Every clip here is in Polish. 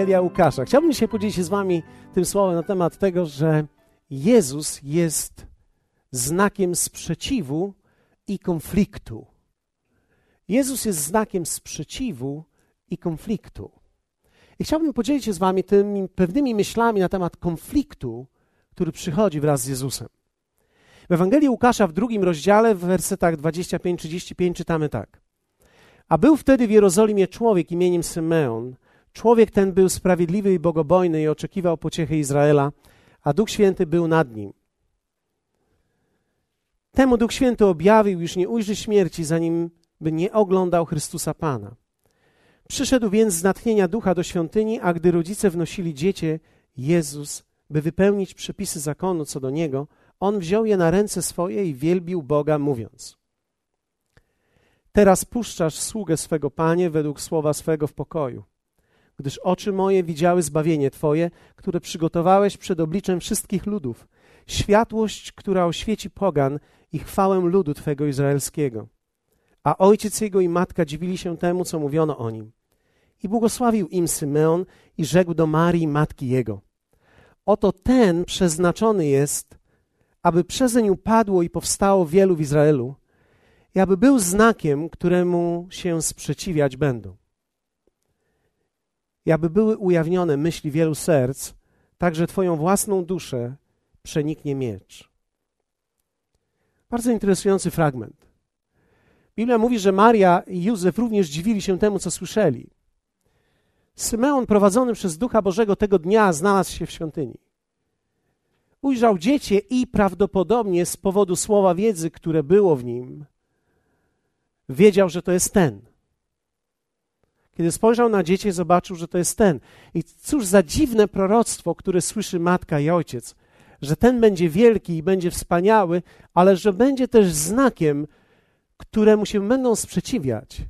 Ewangelia Łukasza. Chciałbym dzisiaj podzielić się z Wami tym słowem na temat tego, że Jezus jest znakiem sprzeciwu i konfliktu. Jezus jest znakiem sprzeciwu i konfliktu. I chciałbym podzielić się z Wami tymi pewnymi myślami na temat konfliktu, który przychodzi wraz z Jezusem. W Ewangelii Łukasza w drugim rozdziale, w wersetach 25-35 czytamy tak. A był wtedy w Jerozolimie człowiek imieniem Symeon. Człowiek ten był sprawiedliwy i bogobojny i oczekiwał pociechy Izraela, a Duch Święty był nad nim. Temu Duch Święty objawił, już nie ujrzy śmierci, zanim by nie oglądał Chrystusa Pana. Przyszedł więc z natchnienia ducha do świątyni, a gdy rodzice wnosili dziecię, Jezus, by wypełnić przepisy zakonu co do niego, on wziął je na ręce swoje i wielbił Boga, mówiąc: Teraz puszczasz sługę swego Panie według słowa swego w pokoju, gdyż oczy moje widziały zbawienie Twoje, które przygotowałeś przed obliczem wszystkich ludów, światłość, która oświeci pogan i chwałę ludu Twego izraelskiego. A ojciec jego i matka dziwili się temu, co mówiono o nim. I błogosławił im Symeon i rzekł do Marii, matki jego: Oto ten przeznaczony jest, aby przezeń upadło i powstało wielu w Izraelu, i aby był znakiem, któremu się sprzeciwiać będą. I aby były ujawnione myśli wielu serc, tak że Twoją własną duszę przeniknie miecz. Bardzo interesujący fragment. Biblia mówi, że Maria i Józef również dziwili się temu, co słyszeli. Symeon, prowadzony przez Ducha Bożego tego dnia, znalazł się w świątyni. Ujrzał dziecię i prawdopodobnie z powodu słowa wiedzy, które było w nim, wiedział, że to jest ten. Kiedy spojrzał na dziecię, zobaczył, że to jest ten. I cóż za dziwne proroctwo, które słyszy matka i ojciec, że ten będzie wielki i będzie wspaniały, ale że będzie też znakiem, któremu się będą sprzeciwiać.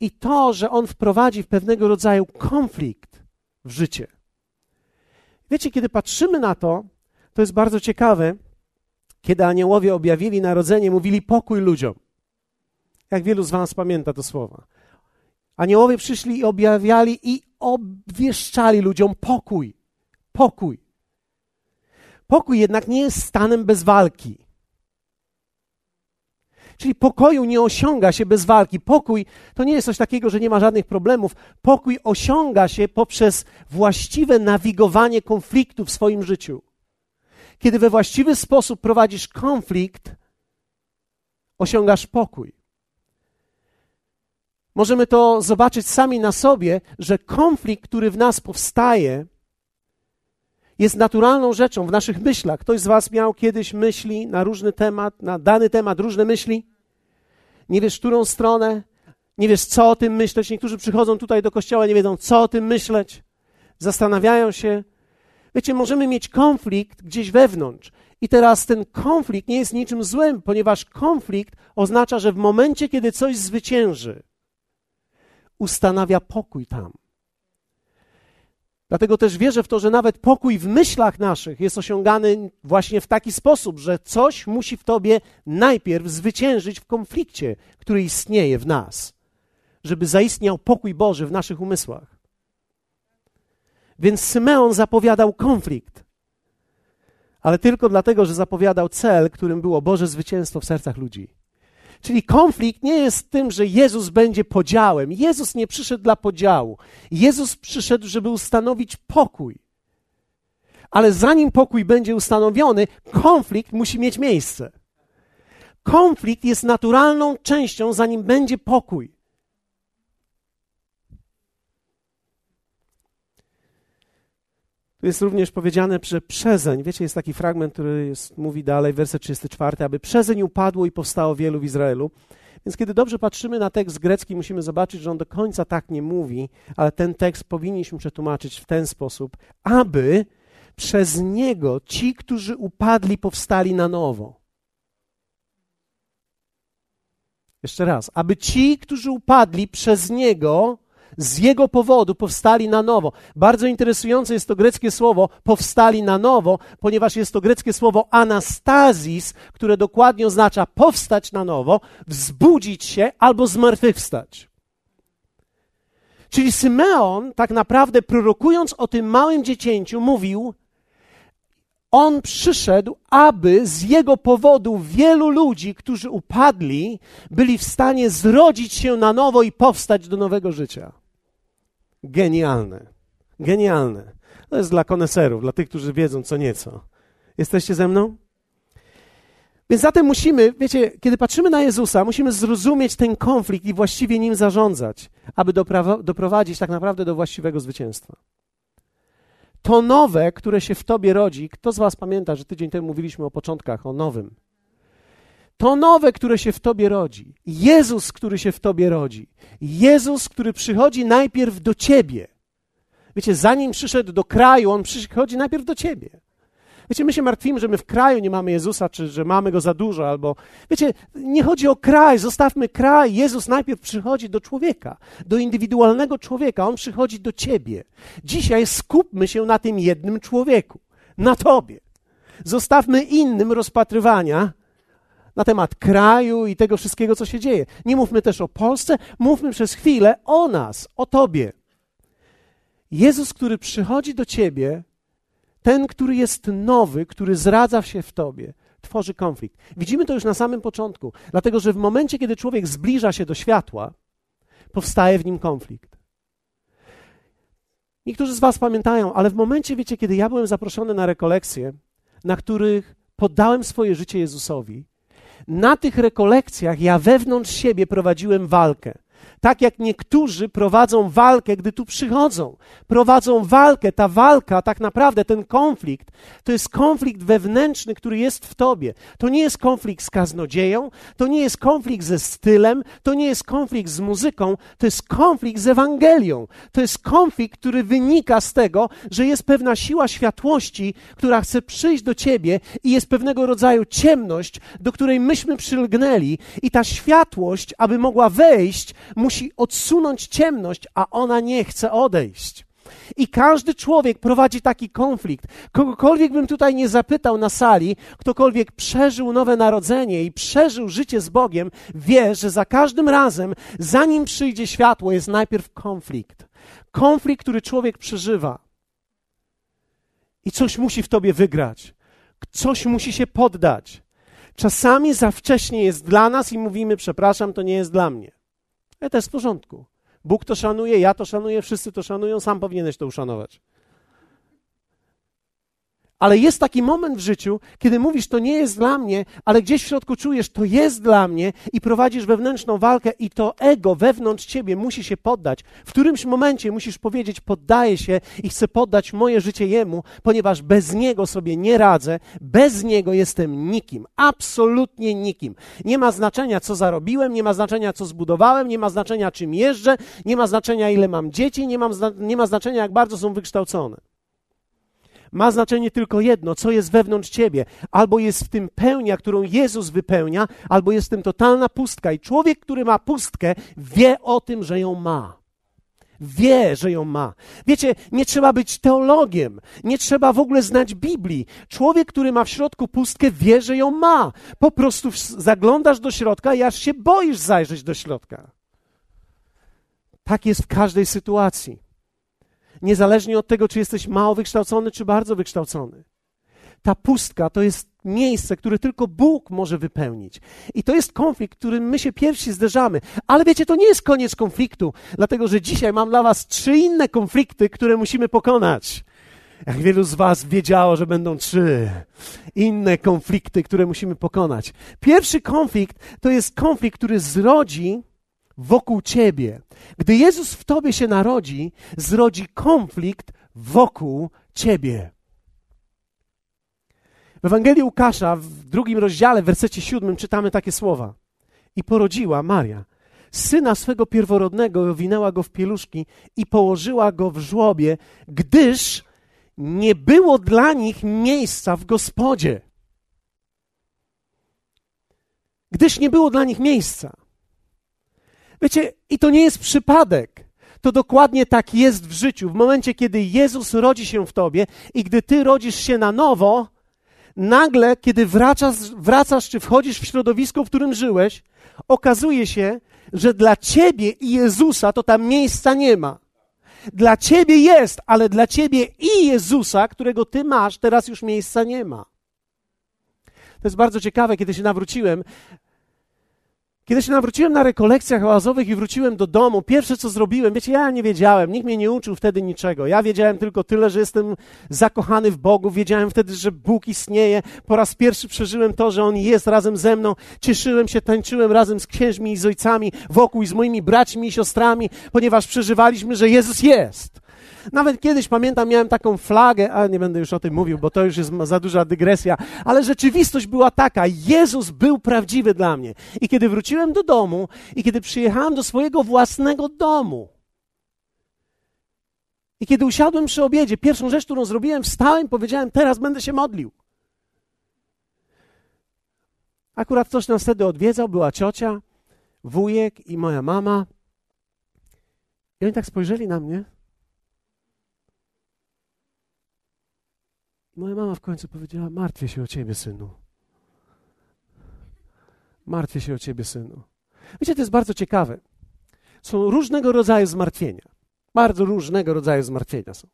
I to, że on wprowadzi pewnego rodzaju konflikt w życie. Wiecie, kiedy patrzymy na to, to jest bardzo ciekawe, kiedy aniołowie objawili narodzenie, mówili pokój ludziom. Jak wielu z Was pamięta to słowa. Aniołowie przyszli i objawiali i obwieszczali ludziom pokój. Pokój. Pokój jednak nie jest stanem bez walki. Czyli pokoju nie osiąga się bez walki. Pokój to nie jest coś takiego, że nie ma żadnych problemów. Pokój osiąga się poprzez właściwe nawigowanie konfliktu w swoim życiu. Kiedy we właściwy sposób prowadzisz konflikt, osiągasz pokój. Możemy to zobaczyć sami na sobie, że konflikt, który w nas powstaje, jest naturalną rzeczą w naszych myślach. Ktoś z Was miał kiedyś myśli na różny temat, na dany temat, różne myśli? Nie wiesz, którą stronę, nie wiesz, co o tym myśleć. Niektórzy przychodzą tutaj do kościoła, nie wiedzą, co o tym myśleć. Zastanawiają się. Wiecie, możemy mieć konflikt gdzieś wewnątrz. I teraz ten konflikt nie jest niczym złym, ponieważ konflikt oznacza, że w momencie, kiedy coś zwycięży, ustanawia pokój tam. Dlatego też wierzę w to, że nawet pokój w myślach naszych jest osiągany właśnie w taki sposób, że coś musi w tobie najpierw zwyciężyć w konflikcie, który istnieje w nas, żeby zaistniał pokój Boży w naszych umysłach. Więc Symeon zapowiadał konflikt, ale tylko dlatego, że zapowiadał cel, którym było Boże zwycięstwo w sercach ludzi. Czyli konflikt nie jest tym, że Jezus będzie podziałem. Jezus nie przyszedł dla podziału. Jezus przyszedł, żeby ustanowić pokój. Ale zanim pokój będzie ustanowiony, konflikt musi mieć miejsce. Konflikt jest naturalną częścią, zanim będzie pokój. Tu jest również powiedziane, że przezeń, wiecie, jest taki fragment, który jest, mówi dalej, werset 34, aby przezeń upadło i powstało wielu w Izraelu. Więc kiedy dobrze patrzymy na tekst grecki, musimy zobaczyć, że on do końca tak nie mówi, ale ten tekst powinniśmy przetłumaczyć w ten sposób, aby przez niego ci, którzy upadli, powstali na nowo. Jeszcze raz, aby ci, którzy upadli przez niego, z jego powodu powstali na nowo. Bardzo interesujące jest to greckie słowo powstali na nowo, ponieważ jest to greckie słowo anastazis, które dokładnie oznacza powstać na nowo, wzbudzić się albo zmartwychwstać. Czyli Symeon, tak naprawdę prorokując o tym małym dziecięciu, mówił: On przyszedł, aby z jego powodu wielu ludzi, którzy upadli, byli w stanie zrodzić się na nowo i powstać do nowego życia. Genialne. Genialne. To jest dla koneserów, dla tych, którzy wiedzą co nieco. Jesteście ze mną? Więc zatem musimy, wiecie, kiedy patrzymy na Jezusa, musimy zrozumieć ten konflikt i właściwie nim zarządzać, aby doprowadzić tak naprawdę do właściwego zwycięstwa. To nowe, które się w tobie rodzi, kto z Was pamięta, że tydzień temu mówiliśmy o początkach, o nowym? To nowe, które się w tobie rodzi, Jezus, który się w tobie rodzi, Jezus, który przychodzi najpierw do ciebie. Wiecie, zanim przyszedł do kraju, on przychodzi najpierw do ciebie. Wiecie, my się martwimy, że my w kraju nie mamy Jezusa, czy że mamy go za dużo, albo. Wiecie, nie chodzi o kraj, zostawmy kraj. Jezus najpierw przychodzi do człowieka, do indywidualnego człowieka. On przychodzi do ciebie. Dzisiaj skupmy się na tym jednym człowieku, na tobie. Zostawmy innym rozpatrywania na temat kraju i tego wszystkiego, co się dzieje. Nie mówmy też o Polsce, mówmy przez chwilę o nas, o tobie. Jezus, który przychodzi do ciebie, ten, który jest nowy, który zradza się w tobie, tworzy konflikt. Widzimy to już na samym początku, dlatego że w momencie, kiedy człowiek zbliża się do światła, powstaje w nim konflikt. Niektórzy z Was pamiętają, ale w momencie, wiecie, kiedy ja byłem zaproszony na rekolekcje, na których poddałem swoje życie Jezusowi, na tych rekolekcjach ja wewnątrz siebie prowadziłem walkę. Tak jak niektórzy prowadzą walkę, gdy tu przychodzą. Prowadzą walkę. Ta walka, tak naprawdę ten konflikt, to jest konflikt wewnętrzny, który jest w tobie. To nie jest konflikt z kaznodzieją, to nie jest konflikt ze stylem, to nie jest konflikt z muzyką, to jest konflikt z Ewangelią. To jest konflikt, który wynika z tego, że jest pewna siła światłości, która chce przyjść do ciebie i jest pewnego rodzaju ciemność, do której myśmy przylgnęli i ta światłość, aby mogła wejść, musi odsunąć ciemność, a ona nie chce odejść. I każdy człowiek prowadzi taki konflikt. Kogokolwiek bym tutaj nie zapytał na sali, ktokolwiek przeżył nowe narodzenie i przeżył życie z Bogiem, wie, że za każdym razem, zanim przyjdzie światło, jest najpierw konflikt. Konflikt, który człowiek przeżywa. I coś musi w tobie wygrać. Coś musi się poddać. Czasami za wcześnie jest dla nas i mówimy: Przepraszam, to nie jest dla mnie. Ale to jest w porządku. Bóg to szanuje, ja to szanuję, wszyscy to szanują, sam powinieneś to uszanować. Ale jest taki moment w życiu, kiedy mówisz, to nie jest dla mnie, ale gdzieś w środku czujesz, to jest dla mnie i prowadzisz wewnętrzną walkę i to ego wewnątrz ciebie musi się poddać. W którymś momencie musisz powiedzieć, poddaję się i chcę poddać moje życie Jemu, ponieważ bez Niego sobie nie radzę, bez Niego jestem nikim, absolutnie nikim. Nie ma znaczenia, co zarobiłem, nie ma znaczenia, co zbudowałem, nie ma znaczenia, czym jeżdżę, nie ma znaczenia, ile mam dzieci, nie, mam, nie ma znaczenia, jak bardzo są wykształcone ma znaczenie tylko jedno, co jest wewnątrz ciebie. Albo jest w tym pełnia, którą Jezus wypełnia, albo jest w tym totalna pustka. I człowiek, który ma pustkę, wie o tym, że ją ma. Wie, że ją ma. Wiecie, nie trzeba być teologiem, nie trzeba w ogóle znać Biblii. Człowiek, który ma w środku pustkę, wie, że ją ma. Po prostu zaglądasz do środka i aż się boisz zajrzeć do środka. Tak jest w każdej sytuacji niezależnie od tego, czy jesteś mało wykształcony, czy bardzo wykształcony. Ta pustka to jest miejsce, które tylko Bóg może wypełnić. I to jest konflikt, którym my się pierwsi zderzamy. Ale wiecie, to nie jest koniec konfliktu, dlatego że dzisiaj mam dla Was trzy inne konflikty, które musimy pokonać. Jak wielu z Was wiedziało, że będą trzy inne konflikty, które musimy pokonać. Pierwszy konflikt to jest konflikt, który zrodzi wokół ciebie. Gdy Jezus w tobie się narodzi, zrodzi konflikt wokół ciebie. W Ewangelii Łukasza, w drugim rozdziale, w wersecie siódmym, czytamy takie słowa. I porodziła Maria syna swego pierworodnego, owinęła go w pieluszki i położyła go w żłobie, gdyż nie było dla nich miejsca w gospodzie. Gdyż nie było dla nich miejsca. Wiecie, i to nie jest przypadek. To dokładnie tak jest w życiu. W momencie, kiedy Jezus rodzi się w tobie i gdy ty rodzisz się na nowo, nagle, kiedy wracasz, wracasz czy wchodzisz w środowisko, w którym żyłeś, okazuje się, że dla ciebie i Jezusa to tam miejsca nie ma. Dla ciebie jest, ale dla ciebie i Jezusa, którego ty masz, teraz już miejsca nie ma. To jest bardzo ciekawe, kiedy się nawróciłem. Kiedy się nawróciłem na rekolekcjach oazowych i wróciłem do domu, pierwsze co zrobiłem, wiecie, ja nie wiedziałem, nikt mnie nie uczył wtedy niczego. Ja wiedziałem tylko tyle, że jestem zakochany w Bogu, wiedziałem wtedy, że Bóg istnieje. Po raz pierwszy przeżyłem to, że On jest razem ze mną. Cieszyłem się, tańczyłem razem z księżmi i z ojcami wokół i z moimi braćmi i siostrami, ponieważ przeżywaliśmy, że Jezus jest. Nawet kiedyś pamiętam, miałem taką flagę, a nie będę już o tym mówił, bo to już jest za duża dygresja, ale rzeczywistość była taka: Jezus był prawdziwy dla mnie. I kiedy wróciłem do domu, i kiedy przyjechałem do swojego własnego domu, i kiedy usiadłem przy obiedzie, pierwszą rzecz, którą zrobiłem, wstałem i powiedziałem: Teraz będę się modlił. Akurat ktoś nas wtedy odwiedzał, była ciocia, wujek i moja mama. I oni tak spojrzeli na mnie. Moja mama w końcu powiedziała: Martwię się o ciebie, synu. Martwię się o ciebie, synu. Wiecie, to jest bardzo ciekawe. Są różnego rodzaju zmartwienia. Bardzo różnego rodzaju zmartwienia są.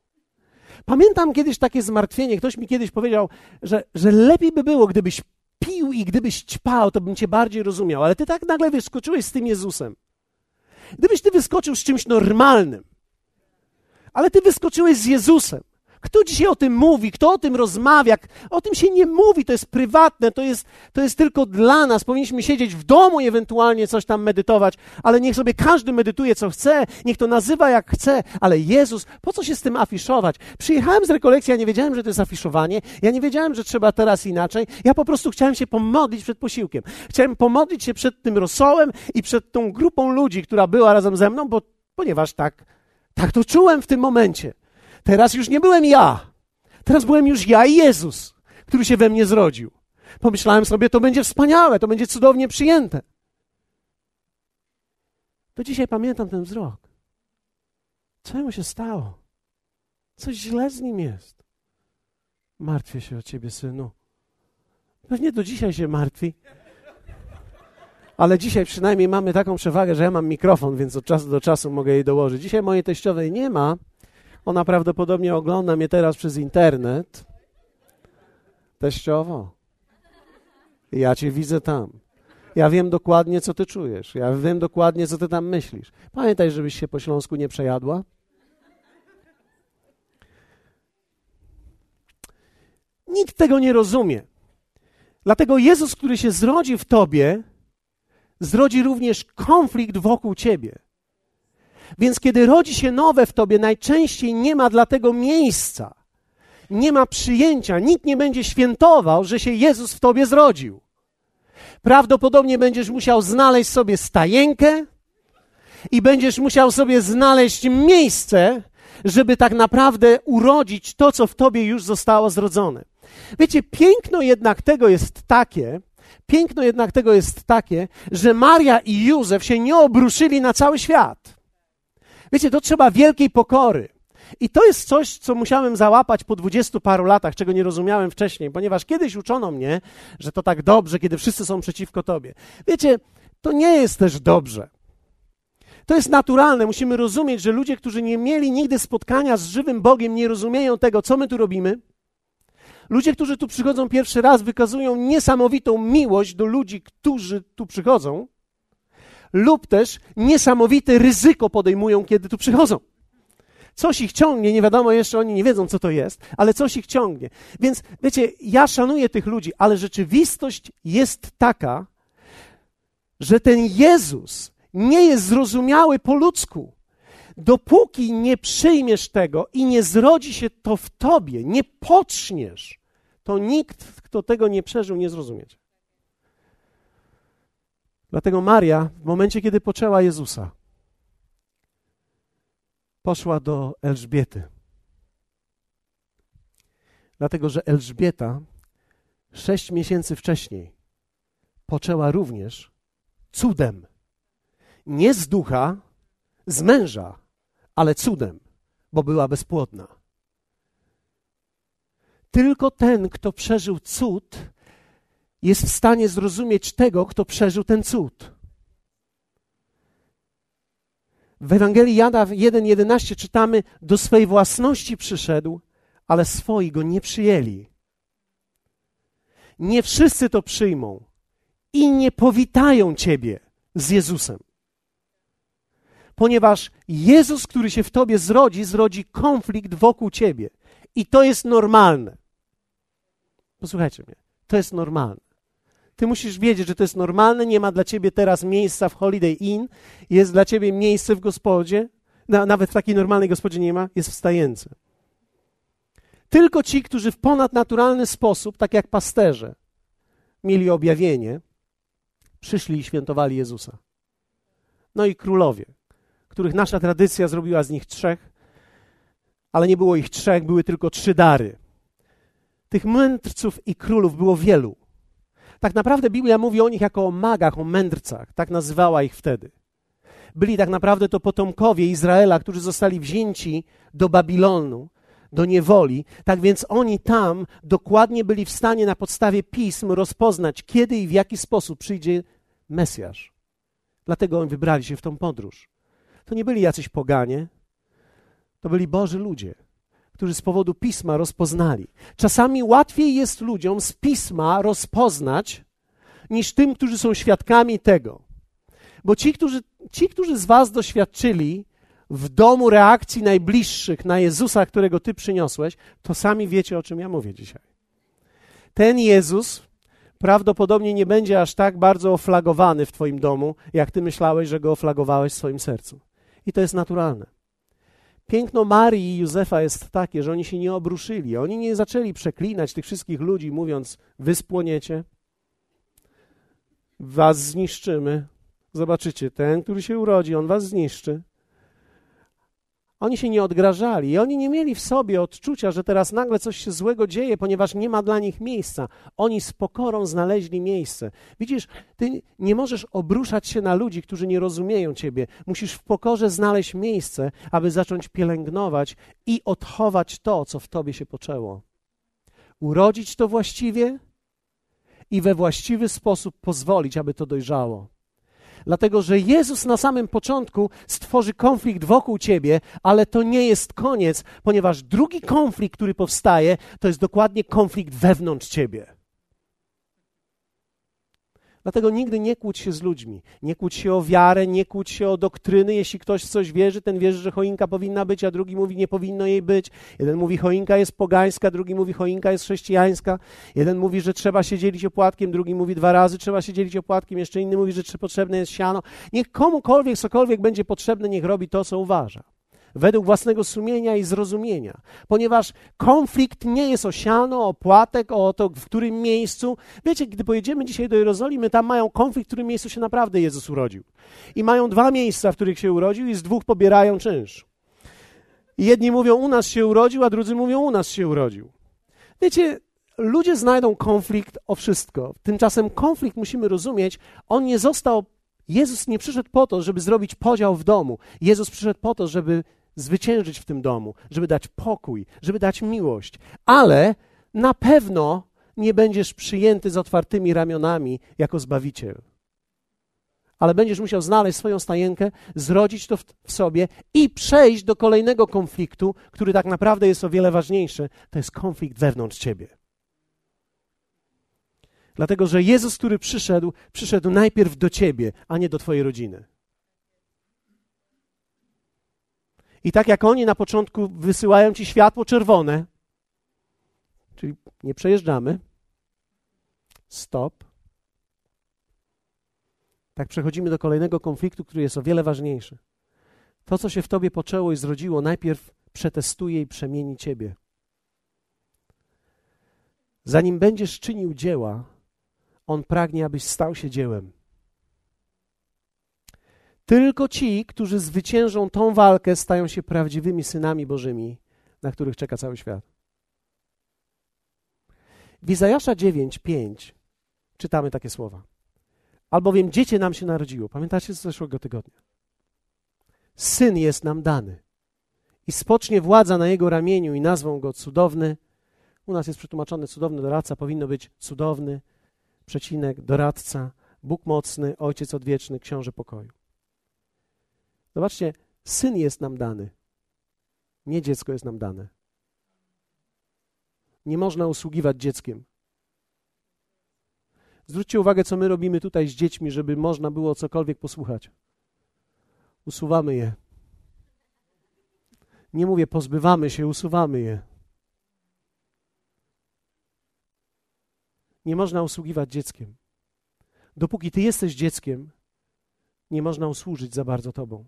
Pamiętam kiedyś takie zmartwienie. Ktoś mi kiedyś powiedział, że, że lepiej by było, gdybyś pił i gdybyś ćpał, to bym cię bardziej rozumiał. Ale ty tak nagle wyskoczyłeś z tym Jezusem. Gdybyś ty wyskoczył z czymś normalnym, ale ty wyskoczyłeś z Jezusem. Kto dzisiaj o tym mówi? Kto o tym rozmawia? O tym się nie mówi, to jest prywatne, to jest, to jest tylko dla nas. Powinniśmy siedzieć w domu i ewentualnie coś tam medytować, ale niech sobie każdy medytuje, co chce, niech to nazywa jak chce, ale Jezus, po co się z tym afiszować? Przyjechałem z rekolekcji, ja nie wiedziałem, że to jest afiszowanie, ja nie wiedziałem, że trzeba teraz inaczej, ja po prostu chciałem się pomodlić przed posiłkiem. Chciałem pomodlić się przed tym rosołem i przed tą grupą ludzi, która była razem ze mną, bo, ponieważ tak, tak to czułem w tym momencie. Teraz już nie byłem ja. Teraz byłem już ja i Jezus, który się we mnie zrodził. Pomyślałem sobie, to będzie wspaniałe, to będzie cudownie przyjęte. To dzisiaj pamiętam ten wzrok. Co mu się stało? Coś źle z nim jest. Martwię się o ciebie, synu. Pewnie do dzisiaj się martwi. Ale dzisiaj przynajmniej mamy taką przewagę, że ja mam mikrofon, więc od czasu do czasu mogę jej dołożyć. Dzisiaj mojej teściowej nie ma, ona prawdopodobnie ogląda mnie teraz przez internet. Teściowo. Ja cię widzę tam. Ja wiem dokładnie, co ty czujesz. Ja wiem dokładnie, co ty tam myślisz. Pamiętaj, żebyś się po śląsku nie przejadła. Nikt tego nie rozumie. Dlatego Jezus, który się zrodzi w tobie, zrodzi również konflikt wokół ciebie. Więc kiedy rodzi się nowe w tobie, najczęściej nie ma dla tego miejsca. Nie ma przyjęcia. Nikt nie będzie świętował, że się Jezus w tobie zrodził. Prawdopodobnie będziesz musiał znaleźć sobie stajenkę i będziesz musiał sobie znaleźć miejsce, żeby tak naprawdę urodzić to, co w tobie już zostało zrodzone. Wiecie, piękno jednak tego jest takie, piękno jednak tego jest takie, że Maria i Józef się nie obruszyli na cały świat. Wiecie, to trzeba wielkiej pokory. I to jest coś, co musiałem załapać po dwudziestu paru latach, czego nie rozumiałem wcześniej, ponieważ kiedyś uczono mnie, że to tak dobrze, kiedy wszyscy są przeciwko tobie. Wiecie, to nie jest też dobrze. To jest naturalne. Musimy rozumieć, że ludzie, którzy nie mieli nigdy spotkania z żywym Bogiem, nie rozumieją tego, co my tu robimy. Ludzie, którzy tu przychodzą pierwszy raz, wykazują niesamowitą miłość do ludzi, którzy tu przychodzą lub też niesamowite ryzyko podejmują, kiedy tu przychodzą. Coś ich ciągnie, nie wiadomo jeszcze, oni nie wiedzą, co to jest, ale coś ich ciągnie. Więc wiecie, ja szanuję tych ludzi, ale rzeczywistość jest taka, że ten Jezus nie jest zrozumiały po ludzku. Dopóki nie przyjmiesz tego i nie zrodzi się to w tobie, nie poczniesz, to nikt, kto tego nie przeżył, nie zrozumieć. Dlatego Maria, w momencie, kiedy poczęła Jezusa, poszła do Elżbiety. Dlatego, że Elżbieta sześć miesięcy wcześniej poczęła również cudem. Nie z ducha, z męża, ale cudem, bo była bezpłodna. Tylko ten, kto przeżył cud, jest w stanie zrozumieć tego, kto przeżył ten cud. W Ewangelii Jana 1:11 czytamy: Do swej własności przyszedł, ale swoi go nie przyjęli. Nie wszyscy to przyjmą i nie powitają ciebie z Jezusem. Ponieważ Jezus, który się w tobie zrodzi, zrodzi konflikt wokół ciebie. I to jest normalne. Posłuchajcie mnie, to jest normalne. Ty musisz wiedzieć, że to jest normalne, nie ma dla ciebie teraz miejsca w Holiday Inn, jest dla ciebie miejsce w gospodzie, nawet w takiej normalnej gospodzie nie ma, jest w stajence. Tylko ci, którzy w ponadnaturalny sposób, tak jak pasterze, mieli objawienie, przyszli i świętowali Jezusa. No i królowie, których nasza tradycja zrobiła z nich trzech, ale nie było ich trzech, były tylko trzy dary. Tych mędrców i królów było wielu. Tak naprawdę Biblia mówi o nich jako o magach, o mędrcach. Tak nazywała ich wtedy. Byli tak naprawdę to potomkowie Izraela, którzy zostali wzięci do Babilonu, do niewoli. Tak więc oni tam dokładnie byli w stanie na podstawie pism rozpoznać, kiedy i w jaki sposób przyjdzie Mesjasz. Dlatego oni wybrali się w tą podróż. To nie byli jacyś poganie, to byli Boży ludzie, którzy z powodu pisma rozpoznali. Czasami łatwiej jest ludziom z pisma rozpoznać, niż tym, którzy są świadkami tego. Bo ci, którzy, ci, którzy z Was doświadczyli w domu reakcji najbliższych na Jezusa, którego Ty przyniosłeś, to sami wiecie, o czym ja mówię dzisiaj. Ten Jezus prawdopodobnie nie będzie aż tak bardzo oflagowany w Twoim domu, jak Ty myślałeś, że go oflagowałeś w swoim sercu. I to jest naturalne. Piękno Marii i Józefa jest takie, że oni się nie obruszyli. Oni nie zaczęli przeklinać tych wszystkich ludzi, mówiąc: Wy spłoniecie, was zniszczymy. Zobaczycie, ten, który się urodzi, on was zniszczy. Oni się nie odgrażali i oni nie mieli w sobie odczucia, że teraz nagle coś się złego dzieje, ponieważ nie ma dla nich miejsca. Oni z pokorą znaleźli miejsce. Widzisz, ty nie możesz obruszać się na ludzi, którzy nie rozumieją ciebie. Musisz w pokorze znaleźć miejsce, aby zacząć pielęgnować i odchować to, co w tobie się poczęło. Urodzić to właściwie i we właściwy sposób pozwolić, aby to dojrzało. Dlatego, że Jezus na samym początku stworzy konflikt wokół ciebie, ale to nie jest koniec, ponieważ drugi konflikt, który powstaje, to jest dokładnie konflikt wewnątrz ciebie. Dlatego nigdy nie kłóć się z ludźmi. Nie kłóć się o wiarę, nie kłóć się o doktryny. Jeśli ktoś w coś wierzy, ten wierzy, że choinka powinna być, a drugi mówi, nie powinno jej być. Jeden mówi, choinka jest pogańska, drugi mówi, choinka jest chrześcijańska. Jeden mówi, że trzeba się dzielić opłatkiem, drugi mówi, dwa razy trzeba się dzielić opłatkiem, jeszcze inny mówi, że potrzebne jest siano. Niech komukolwiek, cokolwiek będzie potrzebne, niech robi to, co uważa według własnego sumienia i zrozumienia, ponieważ konflikt nie jest o siano, o płatek, o to, w którym miejscu. Wiecie, gdy pojedziemy dzisiaj do Jerozolimy, tam mają konflikt, w którym miejscu się naprawdę Jezus urodził. I mają dwa miejsca, w których się urodził, i z dwóch pobierają czynsz. Jedni mówią, u nas się urodził, a drudzy mówią, u nas się urodził. Wiecie, ludzie znajdą konflikt o wszystko. Tymczasem konflikt musimy rozumieć, on nie został Jezus nie przyszedł po to, żeby zrobić podział w domu. Jezus przyszedł po to, żeby zwyciężyć w tym domu, żeby dać pokój, żeby dać miłość. Ale na pewno nie będziesz przyjęty z otwartymi ramionami jako zbawiciel. Ale będziesz musiał znaleźć swoją stajenkę, zrodzić to w, w sobie i przejść do kolejnego konfliktu, który tak naprawdę jest o wiele ważniejszy. To jest konflikt wewnątrz ciebie. Dlatego, że Jezus, który przyszedł, przyszedł najpierw do ciebie, a nie do twojej rodziny. I tak jak oni na początku wysyłają ci światło czerwone, czyli nie przejeżdżamy, stop. Tak przechodzimy do kolejnego konfliktu, który jest o wiele ważniejszy. To, co się w tobie poczęło i zrodziło, najpierw przetestuje i przemieni ciebie. Zanim będziesz czynił dzieła, on pragnie, abyś stał się dziełem. Tylko ci, którzy zwyciężą tą walkę, stają się prawdziwymi synami Bożymi, na których czeka cały świat. W Izajasza 9:5 czytamy takie słowa. Albowiem dziecię nam się narodziło. Pamiętacie z zeszłego tygodnia? Syn jest nam dany. I spocznie władza na jego ramieniu i nazwą go cudowny. U nas jest przetłumaczony cudowny doradca, powinno być cudowny, przecinek, doradca, Bóg mocny, Ojciec odwieczny, Książę pokoju. Zobaczcie, Syn jest nam dany. Nie dziecko jest nam dane. Nie można usługiwać dzieckiem. Zwróćcie uwagę, co my robimy tutaj z dziećmi, żeby można było cokolwiek posłuchać. Usuwamy je. Nie mówię pozbywamy się, usuwamy je. Nie można usługiwać dzieckiem. Dopóki ty jesteś dzieckiem, nie można usłużyć za bardzo tobą.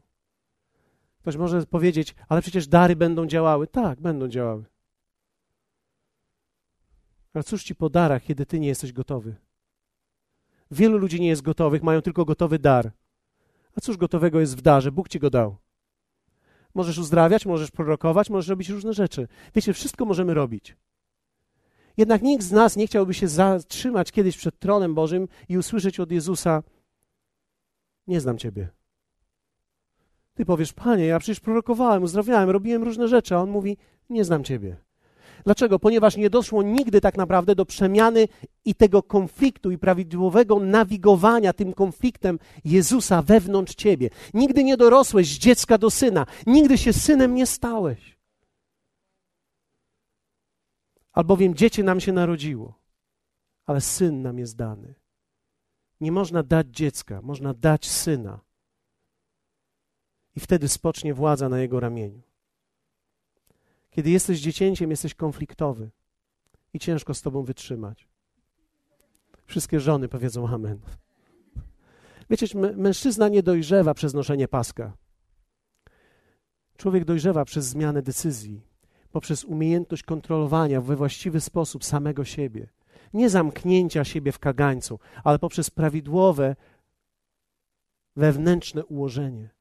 Ktoś może powiedzieć, ale przecież dary będą działały. Tak, będą działały. Ale cóż ci po darach, kiedy ty nie jesteś gotowy? Wielu ludzi nie jest gotowych, mają tylko gotowy dar. A cóż gotowego jest w darze? Bóg ci go dał. Możesz uzdrawiać, możesz prorokować, możesz robić różne rzeczy. Wiecie, wszystko możemy robić. Jednak nikt z nas nie chciałby się zatrzymać kiedyś przed tronem Bożym i usłyszeć od Jezusa: Nie znam Ciebie. Ty powiesz, Panie, ja przecież prorokowałem, uzdrawiałem, robiłem różne rzeczy, a on mówi: Nie znam Ciebie. Dlaczego? Ponieważ nie doszło nigdy tak naprawdę do przemiany i tego konfliktu i prawidłowego nawigowania tym konfliktem Jezusa wewnątrz ciebie. Nigdy nie dorosłeś z dziecka do syna, nigdy się synem nie stałeś. Albowiem dziecię nam się narodziło, ale syn nam jest dany. Nie można dać dziecka, można dać syna. I wtedy spocznie władza na jego ramieniu. Kiedy jesteś dziecięciem, jesteś konfliktowy i ciężko z tobą wytrzymać. Wszystkie żony powiedzą amen. Wiecie, mężczyzna nie dojrzewa przez noszenie paska. Człowiek dojrzewa przez zmianę decyzji, poprzez umiejętność kontrolowania we właściwy sposób samego siebie. Nie zamknięcia siebie w kagańcu, ale poprzez prawidłowe wewnętrzne ułożenie.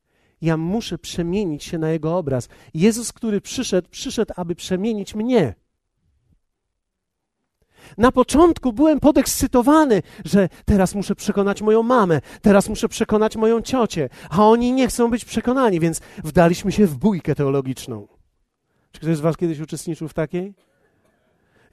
Ja muszę przemienić się na Jego obraz. Jezus, który przyszedł, przyszedł, aby przemienić mnie. Na początku byłem podekscytowany, że teraz muszę przekonać moją mamę, teraz muszę przekonać moją ciocię, a oni nie chcą być przekonani, więc wdaliśmy się w bójkę teologiczną. Czy ktoś z Was kiedyś uczestniczył w takiej?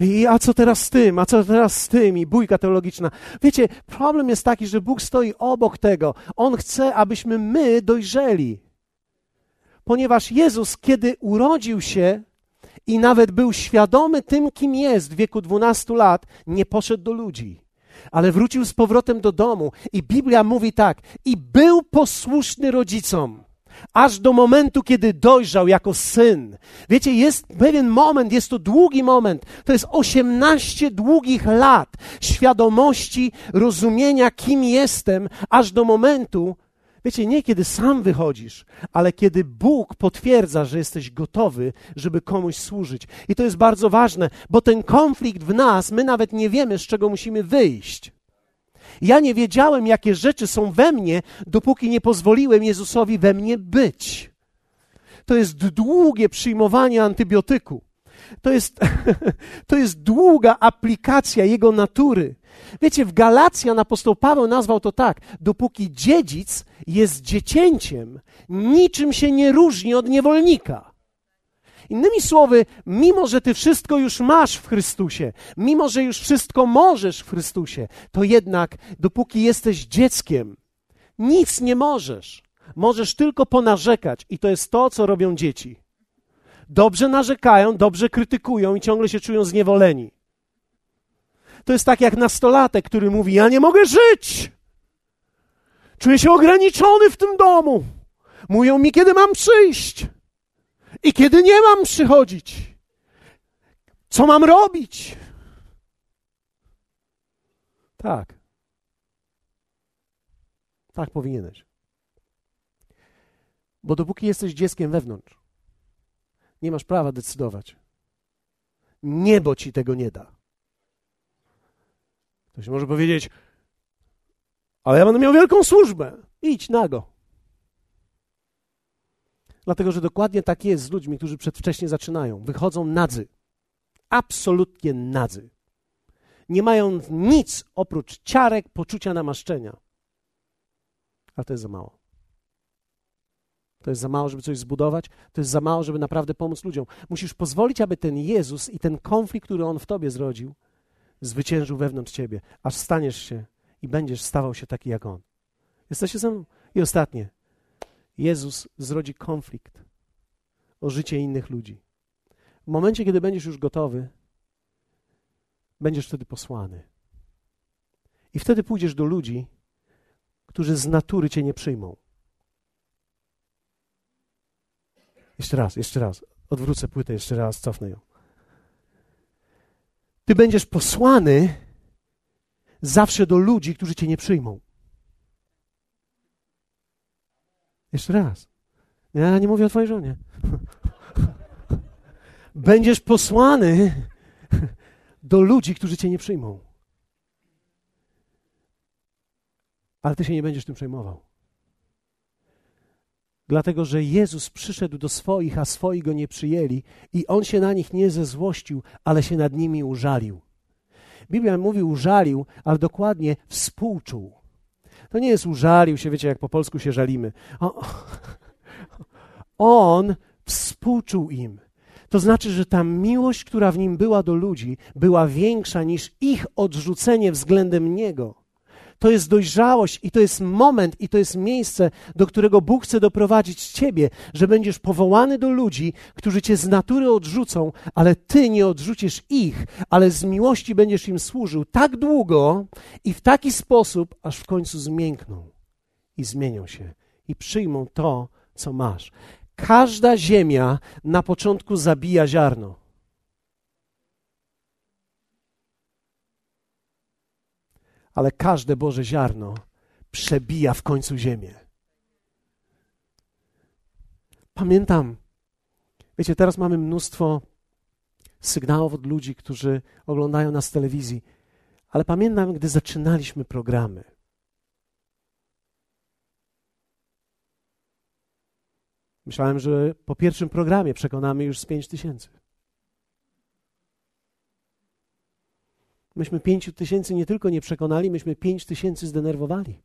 I a co teraz z tym, a co teraz z tym, i bójka teologiczna. Wiecie, problem jest taki, że Bóg stoi obok tego. On chce, abyśmy my dojrzeli. Ponieważ Jezus, kiedy urodził się i nawet był świadomy tym, kim jest w wieku 12 lat, nie poszedł do ludzi, ale wrócił z powrotem do domu. I Biblia mówi tak: i był posłuszny rodzicom aż do momentu, kiedy dojrzał jako syn. Wiecie, jest pewien moment, jest to długi moment, to jest 18 długich lat świadomości, rozumienia, kim jestem, aż do momentu, wiecie, nie kiedy sam wychodzisz, ale kiedy Bóg potwierdza, że jesteś gotowy, żeby komuś służyć. I to jest bardzo ważne, bo ten konflikt w nas, my nawet nie wiemy, z czego musimy wyjść. Ja nie wiedziałem, jakie rzeczy są we mnie, dopóki nie pozwoliłem Jezusowi we mnie być. To jest długie przyjmowanie antybiotyku. To jest, to jest długa aplikacja jego natury. Wiecie, w Galacjan apostoł Paweł nazwał to tak: dopóki dziedzic jest dziecięciem, niczym się nie różni od niewolnika. Innymi słowy, mimo że ty wszystko już masz w Chrystusie, mimo że już wszystko możesz w Chrystusie, to jednak dopóki jesteś dzieckiem, nic nie możesz. Możesz tylko ponarzekać i to jest to, co robią dzieci. Dobrze narzekają, dobrze krytykują i ciągle się czują zniewoleni. To jest tak jak nastolatek, który mówi: Ja nie mogę żyć. Czuję się ograniczony w tym domu. Mówią mi, kiedy mam przyjść. I kiedy nie mam przychodzić, co mam robić? Tak. Tak powinieneś. Bo dopóki jesteś dzieckiem wewnątrz, nie masz prawa decydować. Niebo ci tego nie da. Ktoś może powiedzieć, ale ja będę miał wielką służbę. Idź nago. Dlatego, że dokładnie tak jest z ludźmi, którzy przedwcześnie zaczynają. Wychodzą nadzy. Absolutnie nadzy. Nie mają nic oprócz ciarek, poczucia namaszczenia. Ale to jest za mało. To jest za mało, żeby coś zbudować, to jest za mało, żeby naprawdę pomóc ludziom. Musisz pozwolić, aby ten Jezus i ten konflikt, który On w tobie zrodził, zwyciężył wewnątrz ciebie, aż staniesz się i będziesz stawał się taki jak On. Jesteście ze mną? I ostatnie. Jezus zrodzi konflikt o życie innych ludzi. W momencie, kiedy będziesz już gotowy, będziesz wtedy posłany. I wtedy pójdziesz do ludzi, którzy z natury cię nie przyjmą. Jeszcze raz, jeszcze raz. Odwrócę płytę, jeszcze raz, cofnę ją. Ty będziesz posłany zawsze do ludzi, którzy cię nie przyjmą. Jeszcze raz. Ja nie mówię o twojej żonie. Będziesz posłany do ludzi, którzy cię nie przyjmą. Ale ty się nie będziesz tym przejmował. Dlatego, że Jezus przyszedł do swoich, a swoi go nie przyjęli, i on się na nich nie zezłościł, ale się nad nimi użalił. Biblia mówi użalił, ale dokładnie współczuł. To nie jest użalił się, wiecie, jak po polsku się żalimy. On współczuł im. To znaczy, że ta miłość, która w nim była do ludzi, była większa niż ich odrzucenie względem niego. To jest dojrzałość i to jest moment i to jest miejsce, do którego Bóg chce doprowadzić ciebie, że będziesz powołany do ludzi, którzy cię z natury odrzucą, ale ty nie odrzucisz ich, ale z miłości będziesz im służył tak długo i w taki sposób, aż w końcu zmiękną i zmienią się i przyjmą to, co masz. Każda ziemia na początku zabija ziarno. Ale każde Boże ziarno przebija w końcu ziemię. Pamiętam, wiecie, teraz mamy mnóstwo sygnałów od ludzi, którzy oglądają nas w telewizji, ale pamiętam, gdy zaczynaliśmy programy. Myślałem, że po pierwszym programie przekonamy już z pięć tysięcy. Myśmy pięciu tysięcy nie tylko nie przekonali, myśmy pięć tysięcy zdenerwowali.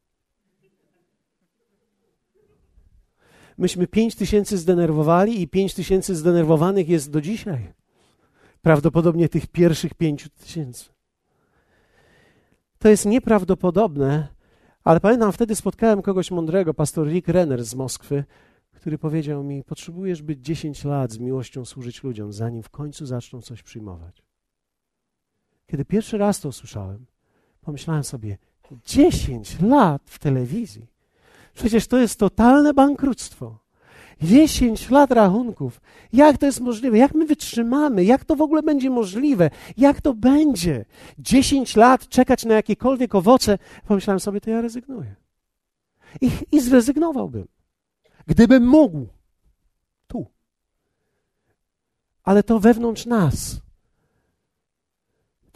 Myśmy pięć tysięcy zdenerwowali i pięć tysięcy zdenerwowanych jest do dzisiaj. Prawdopodobnie tych pierwszych pięciu tysięcy. To jest nieprawdopodobne, ale pamiętam, wtedy spotkałem kogoś mądrego, pastor Rick Renner z Moskwy, który powiedział mi: Potrzebujesz być 10 lat z miłością służyć ludziom, zanim w końcu zaczną coś przyjmować. Kiedy pierwszy raz to usłyszałem, pomyślałem sobie: 10 lat w telewizji. Przecież to jest totalne bankructwo. 10 lat rachunków. Jak to jest możliwe? Jak my wytrzymamy? Jak to w ogóle będzie możliwe? Jak to będzie? 10 lat czekać na jakiekolwiek owoce? Pomyślałem sobie, to ja rezygnuję. I, i zrezygnowałbym. Gdybym mógł. Tu. Ale to wewnątrz nas.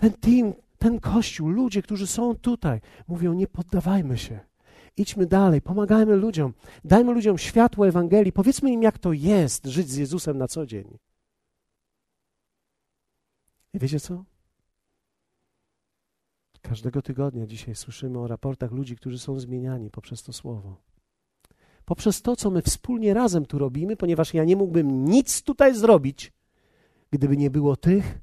Ten team, ten kościół, ludzie, którzy są tutaj, mówią: Nie poddawajmy się. Idźmy dalej, pomagajmy ludziom, dajmy ludziom światło Ewangelii, powiedzmy im, jak to jest żyć z Jezusem na co dzień. I wiecie co? Każdego tygodnia dzisiaj słyszymy o raportach ludzi, którzy są zmieniani poprzez to słowo poprzez to, co my wspólnie razem tu robimy, ponieważ ja nie mógłbym nic tutaj zrobić, gdyby nie było tych,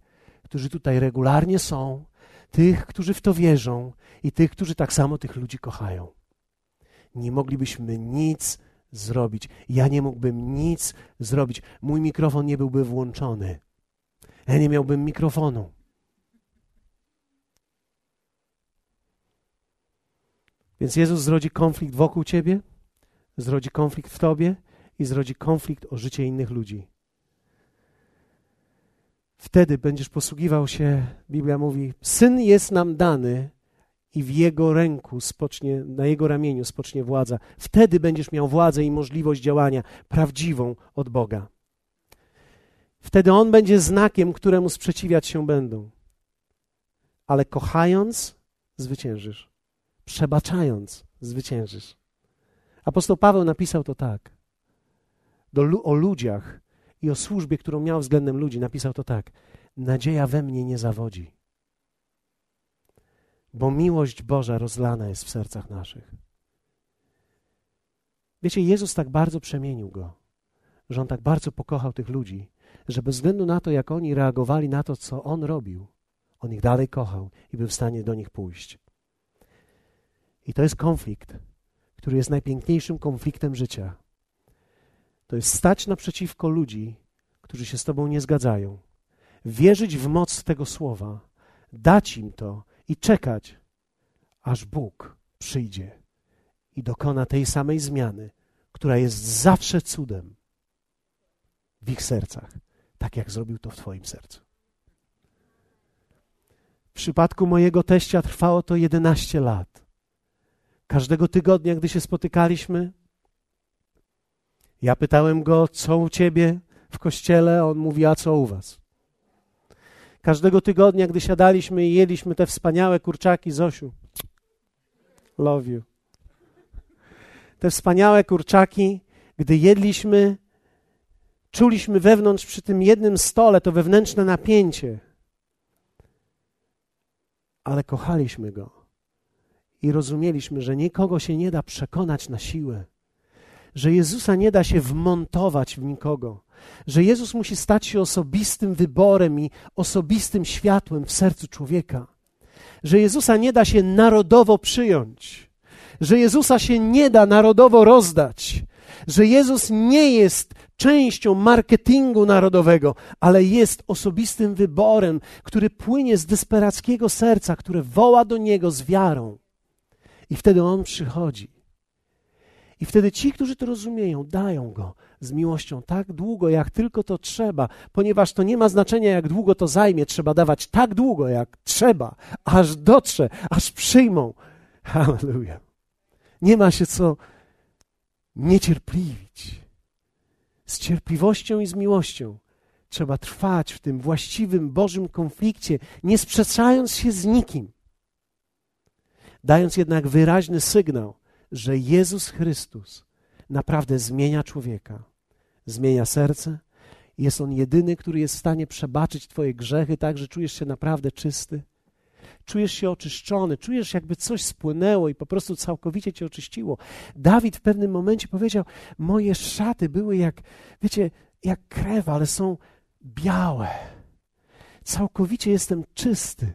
którzy tutaj regularnie są, tych, którzy w to wierzą i tych, którzy tak samo tych ludzi kochają. Nie moglibyśmy nic zrobić. Ja nie mógłbym nic zrobić. Mój mikrofon nie byłby włączony. Ja nie miałbym mikrofonu. Więc Jezus zrodzi konflikt wokół ciebie, zrodzi konflikt w tobie i zrodzi konflikt o życie innych ludzi. Wtedy będziesz posługiwał się, Biblia mówi, syn jest nam dany i w jego ręku spocznie, na jego ramieniu spocznie władza. Wtedy będziesz miał władzę i możliwość działania prawdziwą od Boga. Wtedy on będzie znakiem, któremu sprzeciwiać się będą. Ale kochając, zwyciężysz. Przebaczając, zwyciężysz. Apostoł Paweł napisał to tak. Do, o ludziach i o służbie, którą miał względem ludzi, napisał to tak. Nadzieja we mnie nie zawodzi, bo miłość Boża rozlana jest w sercach naszych. Wiecie, Jezus tak bardzo przemienił go, że on tak bardzo pokochał tych ludzi, że bez względu na to, jak oni reagowali na to, co on robił, on ich dalej kochał i był w stanie do nich pójść. I to jest konflikt, który jest najpiękniejszym konfliktem życia. To jest stać naprzeciwko ludzi, którzy się z Tobą nie zgadzają, wierzyć w moc tego słowa, dać im to i czekać, aż Bóg przyjdzie i dokona tej samej zmiany, która jest zawsze cudem w ich sercach, tak jak zrobił to w Twoim sercu. W przypadku mojego teścia trwało to 11 lat. Każdego tygodnia, gdy się spotykaliśmy, ja pytałem go, co u ciebie w kościele, on mówi, a co u was? Każdego tygodnia, gdy siadaliśmy i jedliśmy te wspaniałe kurczaki, Zosiu, love you. Te wspaniałe kurczaki, gdy jedliśmy, czuliśmy wewnątrz przy tym jednym stole to wewnętrzne napięcie. Ale kochaliśmy go i rozumieliśmy, że nikogo się nie da przekonać na siłę, że Jezusa nie da się wmontować w nikogo, że Jezus musi stać się osobistym wyborem i osobistym światłem w sercu człowieka, że Jezusa nie da się narodowo przyjąć, że Jezusa się nie da narodowo rozdać, że Jezus nie jest częścią marketingu narodowego, ale jest osobistym wyborem, który płynie z desperackiego serca, które woła do Niego z wiarą. I wtedy On przychodzi. I wtedy ci, którzy to rozumieją, dają Go z miłością tak długo, jak tylko to trzeba, ponieważ to nie ma znaczenia, jak długo to zajmie. Trzeba dawać tak długo, jak trzeba, aż dotrze, aż przyjmą. Hallelujah. Nie ma się co niecierpliwić. Z cierpliwością i z miłością trzeba trwać w tym właściwym Bożym konflikcie, nie sprzeczając się z nikim dając jednak wyraźny sygnał, że Jezus Chrystus naprawdę zmienia człowieka, zmienia serce. Jest On jedyny, który jest w stanie przebaczyć Twoje grzechy tak, że czujesz się naprawdę czysty. Czujesz się oczyszczony, czujesz jakby coś spłynęło i po prostu całkowicie cię oczyściło. Dawid w pewnym momencie powiedział: Moje szaty były jak, wiecie, jak krew, ale są białe. Całkowicie jestem czysty.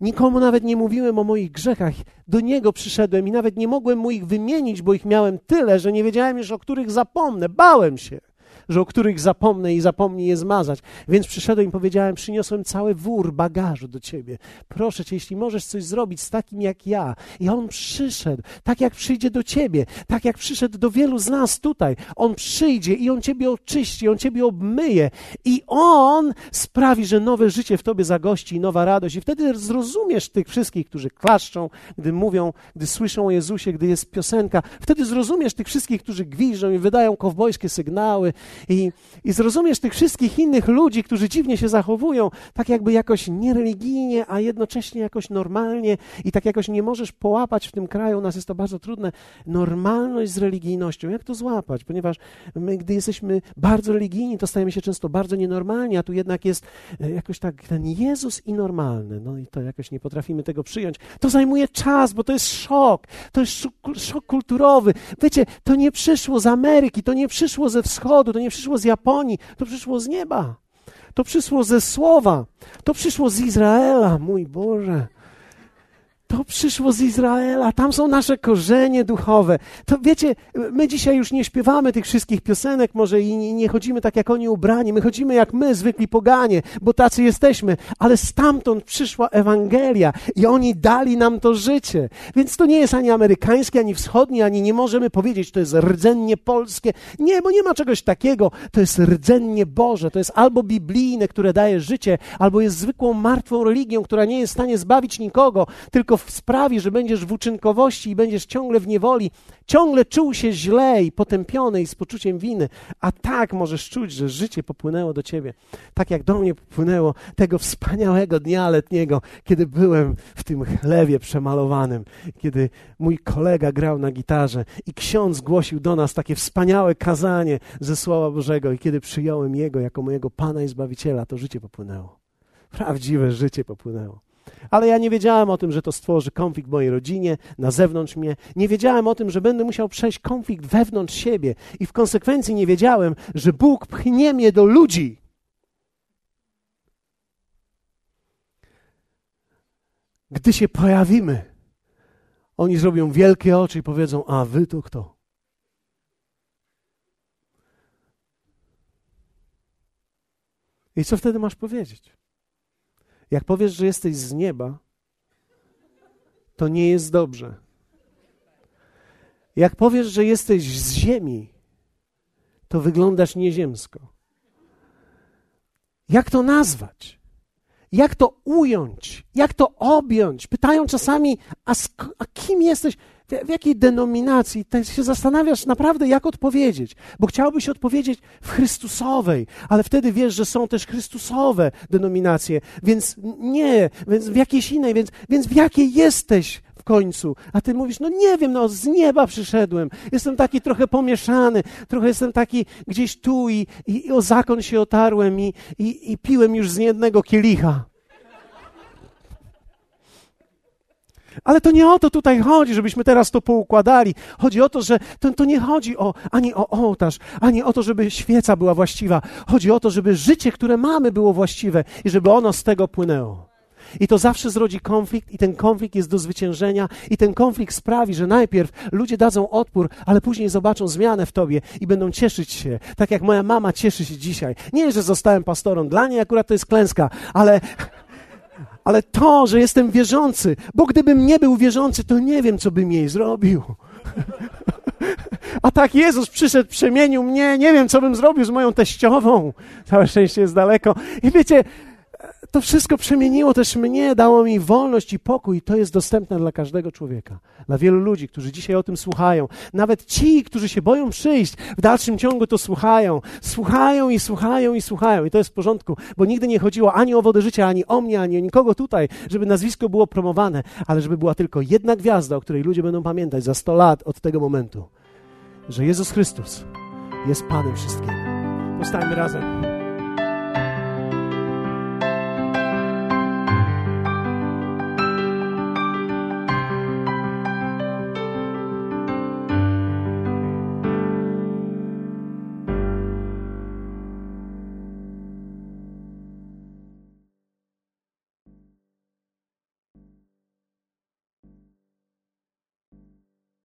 Nikomu nawet nie mówiłem o moich grzechach. Do Niego przyszedłem i nawet nie mogłem mu ich wymienić, bo ich miałem tyle, że nie wiedziałem już, o których zapomnę. Bałem się że o których zapomnę i zapomnij je zmazać. Więc przyszedłem i powiedziałem: Przyniosłem cały wór bagażu do ciebie. Proszę cię, jeśli możesz coś zrobić z takim jak ja. I on przyszedł, tak jak przyjdzie do ciebie, tak jak przyszedł do wielu z nas tutaj. On przyjdzie i on ciebie oczyści, on ciebie obmyje i on sprawi, że nowe życie w tobie zagości i nowa radość. I wtedy zrozumiesz tych wszystkich, którzy klaszczą, gdy mówią, gdy słyszą o Jezusie, gdy jest piosenka. Wtedy zrozumiesz tych wszystkich, którzy gwiżdżą i wydają kowbojskie sygnały i, I zrozumiesz tych wszystkich innych ludzi, którzy dziwnie się zachowują, tak jakby jakoś niereligijnie, a jednocześnie jakoś normalnie i tak jakoś nie możesz połapać w tym kraju, u nas jest to bardzo trudne, normalność z religijnością. Jak to złapać? Ponieważ my, gdy jesteśmy bardzo religijni, to stajemy się często bardzo nienormalni, a tu jednak jest e, jakoś tak ten Jezus i normalny. No i to jakoś nie potrafimy tego przyjąć. To zajmuje czas, bo to jest szok. To jest szok, szok kulturowy. Wiecie, to nie przyszło z Ameryki, to nie przyszło ze wschodu, to nie przyszło z Japonii, to przyszło z nieba. To przyszło ze słowa. To przyszło z Izraela, mój Boże. To przyszło z Izraela, tam są nasze korzenie duchowe. To wiecie, my dzisiaj już nie śpiewamy tych wszystkich piosenek, może i nie, chodzimy tak jak oni ubrani. My chodzimy jak my, zwykli poganie, bo tacy jesteśmy, ale stamtąd przyszła Ewangelia i oni dali nam to życie. Więc to nie jest ani amerykańskie, ani wschodnie, ani nie możemy powiedzieć, to jest rdzennie polskie. Nie, bo nie ma czegoś takiego. To jest rdzennie Boże, to jest albo biblijne, które daje życie, albo jest zwykłą martwą religią, która nie jest w stanie zbawić nikogo, tylko sprawi, że będziesz w uczynkowości i będziesz ciągle w niewoli, ciągle czuł się źle i potępiony i z poczuciem winy, a tak możesz czuć, że życie popłynęło do ciebie, tak jak do mnie popłynęło tego wspaniałego dnia letniego, kiedy byłem w tym chlewie przemalowanym, kiedy mój kolega grał na gitarze i ksiądz głosił do nas takie wspaniałe kazanie ze Słowa Bożego i kiedy przyjąłem Jego jako mojego Pana i Zbawiciela, to życie popłynęło. Prawdziwe życie popłynęło. Ale ja nie wiedziałem o tym, że to stworzy konflikt w mojej rodzinie, na zewnątrz mnie. Nie wiedziałem o tym, że będę musiał przejść konflikt wewnątrz siebie. I w konsekwencji nie wiedziałem, że Bóg pchnie mnie do ludzi. Gdy się pojawimy, oni zrobią wielkie oczy i powiedzą: A wy to kto? I co wtedy masz powiedzieć? Jak powiesz, że jesteś z nieba, to nie jest dobrze. Jak powiesz, że jesteś z ziemi, to wyglądasz nieziemsko. Jak to nazwać? Jak to ująć? Jak to objąć? Pytają czasami, a, a kim jesteś? W, jakiej denominacji? Ty się zastanawiasz naprawdę, jak odpowiedzieć, bo chciałbyś odpowiedzieć w Chrystusowej, ale wtedy wiesz, że są też Chrystusowe denominacje, więc nie, więc w jakiejś innej, więc, więc w jakiej jesteś w końcu. A ty mówisz, no nie wiem, no z nieba przyszedłem. Jestem taki trochę pomieszany, trochę jestem taki gdzieś tu i, i, i o zakon się otarłem i, i, i piłem już z niejednego kielicha. Ale to nie o to tutaj chodzi, żebyśmy teraz to poukładali. Chodzi o to, że to, to, nie chodzi o, ani o ołtarz, ani o to, żeby świeca była właściwa. Chodzi o to, żeby życie, które mamy, było właściwe i żeby ono z tego płynęło. I to zawsze zrodzi konflikt, i ten konflikt jest do zwyciężenia, i ten konflikt sprawi, że najpierw ludzie dadzą odpór, ale później zobaczą zmianę w tobie i będą cieszyć się, tak jak moja mama cieszy się dzisiaj. Nie, że zostałem pastorą, dla niej akurat to jest klęska, ale. Ale to, że jestem wierzący, bo gdybym nie był wierzący, to nie wiem, co bym jej zrobił. A tak Jezus przyszedł, przemienił mnie, nie wiem, co bym zrobił z moją teściową. Całe szczęście jest daleko. I wiecie, to wszystko przemieniło też mnie, dało mi wolność i pokój. I to jest dostępne dla każdego człowieka, dla wielu ludzi, którzy dzisiaj o tym słuchają. Nawet ci, którzy się boją przyjść, w dalszym ciągu to słuchają. Słuchają i słuchają i słuchają. I to jest w porządku, bo nigdy nie chodziło ani o wodę życia, ani o mnie, ani o nikogo tutaj, żeby nazwisko było promowane, ale żeby była tylko jedna gwiazda, o której ludzie będą pamiętać za 100 lat od tego momentu, że Jezus Chrystus jest Panem wszystkiego. Postajmy razem.